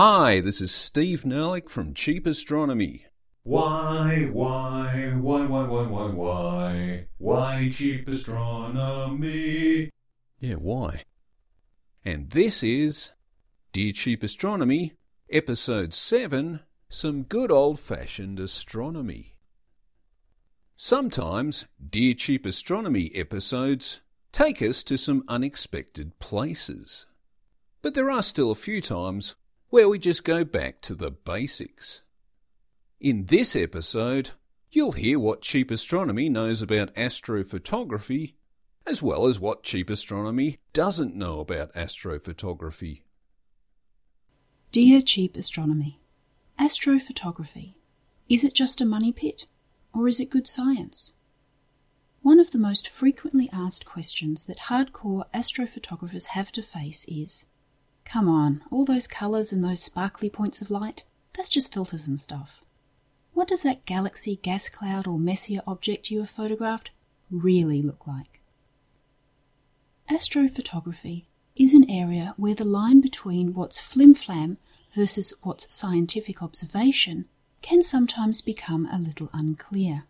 Hi, this is Steve Nerlich from Cheap Astronomy. Why, why, why, why, why, why, why, why cheap astronomy? Yeah, why? And this is Dear Cheap Astronomy, Episode 7 Some Good Old Fashioned Astronomy. Sometimes Dear Cheap Astronomy episodes take us to some unexpected places. But there are still a few times where we just go back to the basics. In this episode, you'll hear what Cheap Astronomy knows about astrophotography, as well as what Cheap Astronomy doesn't know about astrophotography. Dear Cheap Astronomy, Astrophotography. Is it just a money pit? Or is it good science? One of the most frequently asked questions that hardcore astrophotographers have to face is Come on, all those colours and those sparkly points of light, that's just filters and stuff. What does that galaxy, gas cloud, or Messier object you have photographed really look like? Astrophotography is an area where the line between what's flim flam versus what's scientific observation can sometimes become a little unclear.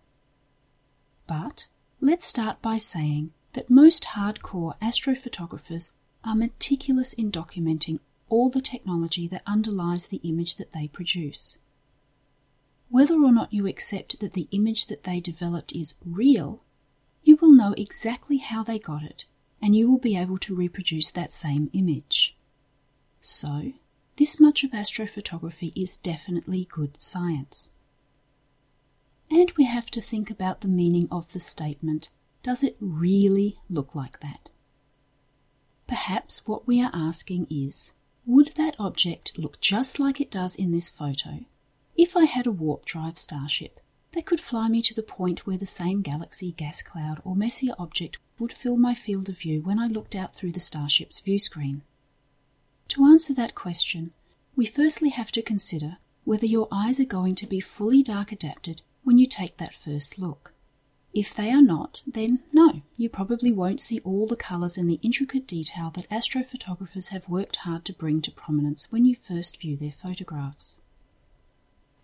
But let's start by saying that most hardcore astrophotographers are meticulous in documenting all the technology that underlies the image that they produce. Whether or not you accept that the image that they developed is real, you will know exactly how they got it and you will be able to reproduce that same image. So, this much of astrophotography is definitely good science. And we have to think about the meaning of the statement does it really look like that? Perhaps what we are asking is would that object look just like it does in this photo if I had a warp drive starship that could fly me to the point where the same galaxy, gas cloud, or Messier object would fill my field of view when I looked out through the starship's view screen? To answer that question, we firstly have to consider whether your eyes are going to be fully dark adapted when you take that first look. If they are not, then no, you probably won't see all the colours and the intricate detail that astrophotographers have worked hard to bring to prominence when you first view their photographs.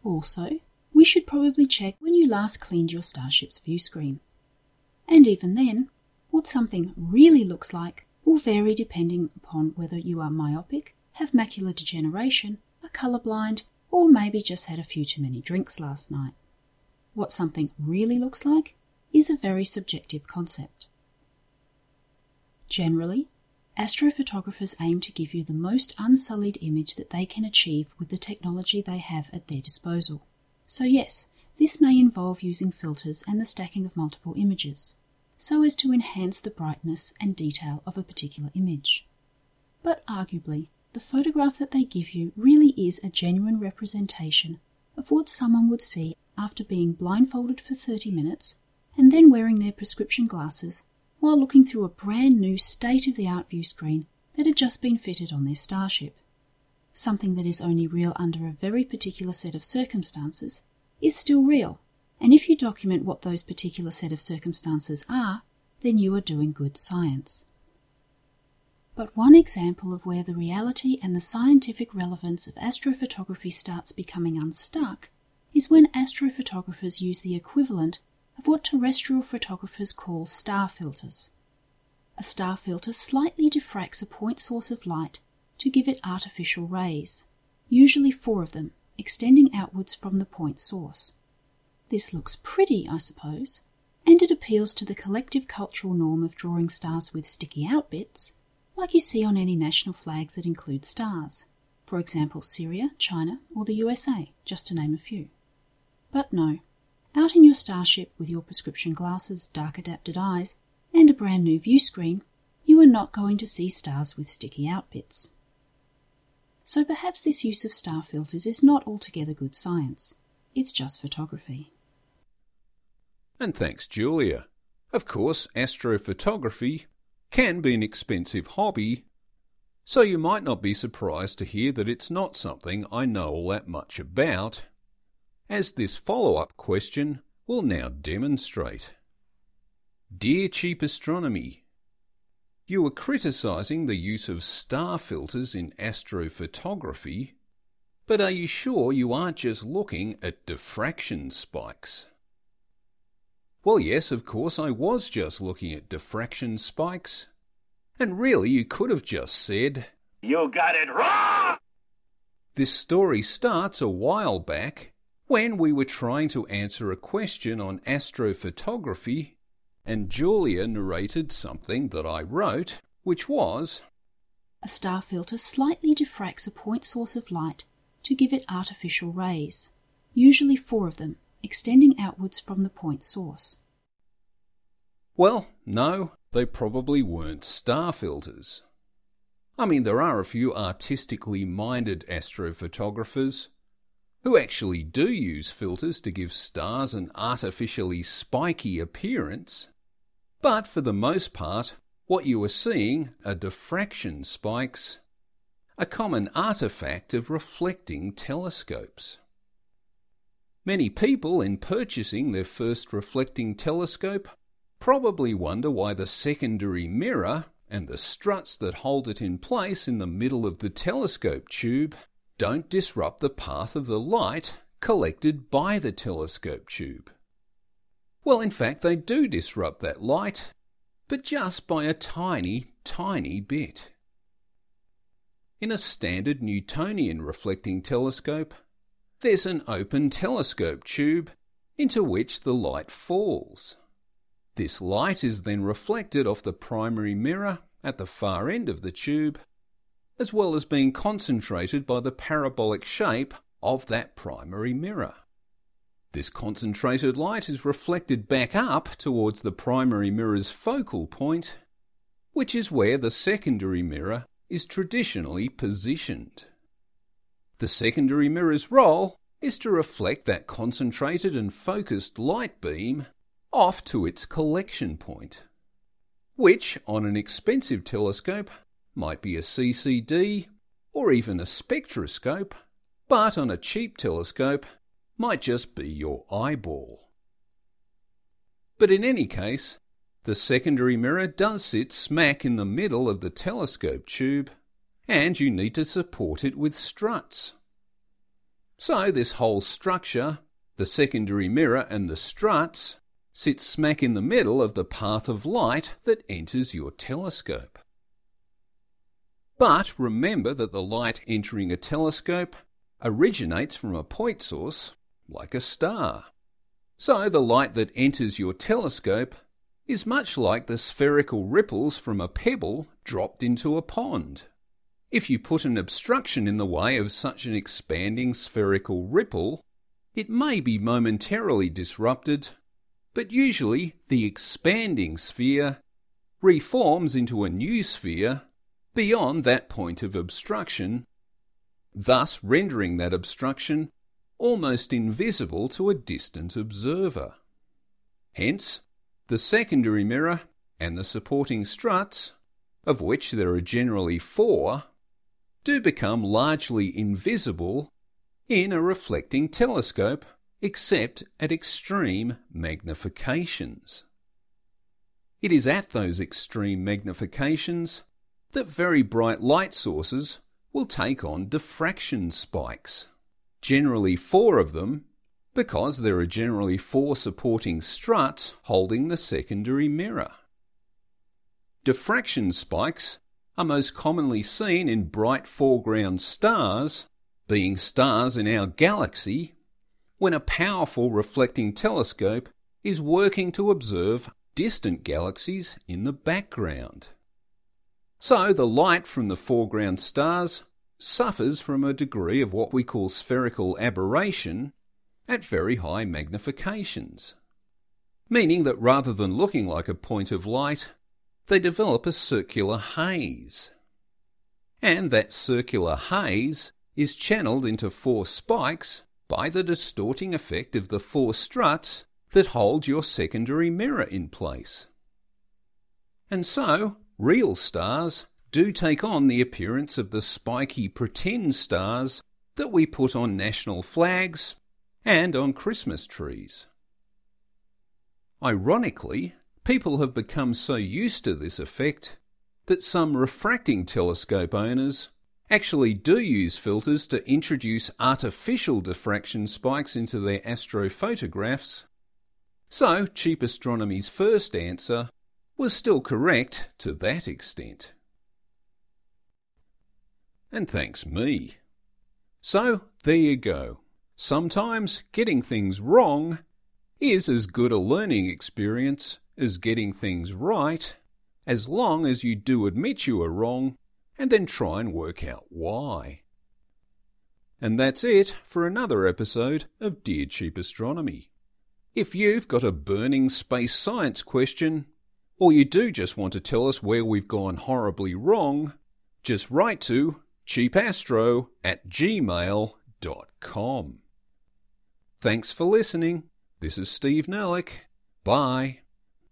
Also, we should probably check when you last cleaned your Starship's view screen. And even then, what something really looks like will vary depending upon whether you are myopic, have macular degeneration, are colourblind, or maybe just had a few too many drinks last night. What something really looks like is a very subjective concept. Generally, astrophotographers aim to give you the most unsullied image that they can achieve with the technology they have at their disposal. So, yes, this may involve using filters and the stacking of multiple images, so as to enhance the brightness and detail of a particular image. But arguably, the photograph that they give you really is a genuine representation of what someone would see after being blindfolded for 30 minutes and then wearing their prescription glasses while looking through a brand new state of the art view screen that had just been fitted on their starship. Something that is only real under a very particular set of circumstances is still real, and if you document what those particular set of circumstances are, then you are doing good science. But one example of where the reality and the scientific relevance of astrophotography starts becoming unstuck is when astrophotographers use the equivalent of what terrestrial photographers call star filters. A star filter slightly diffracts a point source of light to give it artificial rays, usually four of them, extending outwards from the point source. This looks pretty, I suppose, and it appeals to the collective cultural norm of drawing stars with sticky out bits, like you see on any national flags that include stars, for example, Syria, China, or the USA, just to name a few. But no, out in your starship with your prescription glasses, dark adapted eyes, and a brand new view screen, you are not going to see stars with sticky out bits. So perhaps this use of star filters is not altogether good science. It's just photography. And thanks, Julia. Of course, astrophotography can be an expensive hobby, so you might not be surprised to hear that it's not something I know all that much about as this follow up question will now demonstrate. Dear Cheap Astronomy, you were criticising the use of star filters in astrophotography, But are you sure you aren't just looking at diffraction spikes? Well, yes, of course, I was just looking at diffraction spikes. And really, you could have just said, You got it wrong! This story starts a while back when we were trying to answer a question on astrophotography, and Julia narrated something that I wrote, which was A star filter slightly diffracts a point source of light to give it artificial rays, usually four of them, extending outwards from the point source. Well, no, they probably weren't star filters. I mean, there are a few artistically minded astrophotographers who actually do use filters to give stars an artificially spiky appearance, but for the most part, what you are seeing are diffraction spikes, a common artifact of reflecting telescopes. Many people, in purchasing their first reflecting telescope, probably wonder why the secondary mirror and the struts that hold it in place in the middle of the telescope tube don't disrupt the path of the light collected by the telescope tube. Well, in fact, they do disrupt that light, but just by a tiny, tiny bit. In a standard Newtonian reflecting telescope, there's an open telescope tube into which the light falls. This light is then reflected off the primary mirror at the far end of the tube, as well as being concentrated by the parabolic shape of that primary mirror. This concentrated light is reflected back up towards the primary mirror's focal point, which is where the secondary mirror is traditionally positioned. The secondary mirror's role is to reflect that concentrated and focused light beam off to its collection point, which on an expensive telescope might be a CCD or even a spectroscope, but on a cheap telescope might just be your eyeball. But in any case, the secondary mirror does sit smack in the middle of the telescope tube, and you need to support it with struts. So, this whole structure, the secondary mirror and the struts, sits smack in the middle of the path of light that enters your telescope. But remember that the light entering a telescope originates from a point source, like a star. So the light that enters your telescope is much like the spherical ripples from a pebble dropped into a pond. If you put an obstruction in the way of such an expanding spherical ripple, it may be momentarily disrupted but usually the expanding sphere reforms into a new sphere beyond that point of obstruction, thus rendering that obstruction almost invisible to a distant observer. Hence, the secondary mirror and the supporting struts, of which there are generally four, do become largely invisible in a reflecting telescope except at extreme magnifications. It is at those extreme magnifications that very bright light sources will take on diffraction spikes, generally four of them, because there are generally four supporting struts holding the secondary mirror. Diffraction spikes are most commonly seen in bright foreground stars, being stars in our galaxy when a powerful reflecting telescope is working to observe distant galaxies in the background. So the light from the foreground stars suffers from a degree of what we call spherical aberration at very high magnifications, meaning that rather than looking like a point of light, they develop a circular haze. And that circular haze is channeled into four spikes by the distorting effect of the four struts that hold your secondary mirror in place. And so, real stars do take on the appearance of the spiky pretend stars that we put on national flags and on Christmas trees. Ironically, people have become so used to this effect that some refracting telescope owners actually do use filters to introduce artificial diffraction spikes into their astrophotographs. So, cheap astronomy's first answer was still correct to that extent. And thanks me. So, there you go. Sometimes getting things wrong is as good a learning experience as getting things right, as long as you do admit you are wrong and then try and work out why. And that's it for another episode of Dear Cheap Astronomy. If you've got a burning space science question, or you do just want to tell us where we've gone horribly wrong, just write to cheapastro at gmail.com. Thanks for listening. This is Steve Nerlich. Bye.